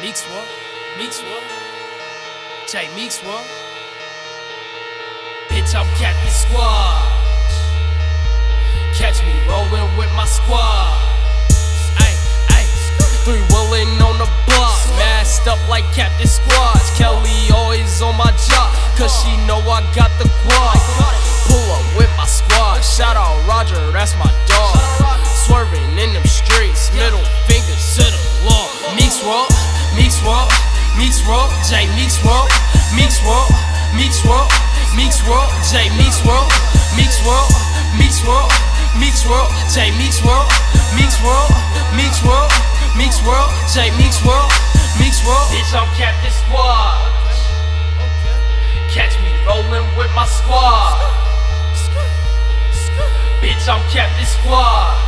Meeks World, Meeks World, J Meeks World. Bitch, I'm Captain Squad. World, J Meeks World, Meeks World, Meeks World, Meeks World, J Meeks World, Meeks World, Meeks World, Meeks World, J Meeks World, Meeks World, Meeks World, Meeks World, J Meeks World, Meeks World. Bitch, I'm Captain Squad. Catch me rolling with my squad. Bitch, I'm Captain Squad.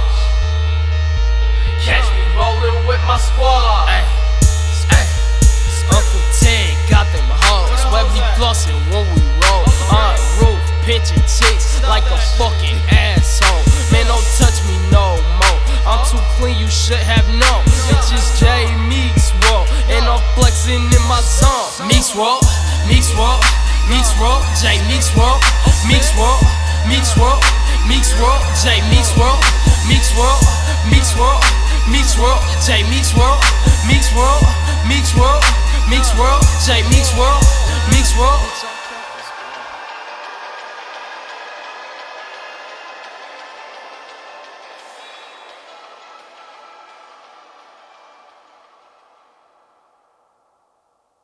Roof, pinching chicks like a fucking asshole. Man, don't touch me no more. I'm too clean, you should have known. Bitches J Meeks World, and I'm flexing in my zone. Meeks World, Meeks World, Meeks World, J Meeks World, Meeks World, Meeks World, Meeks World, J Meeks World, Meeks World, Meeks World, Meeks World, J Meeks World, Meeks World, Meeks World, Meeks World, J Meeks World, Meeks World.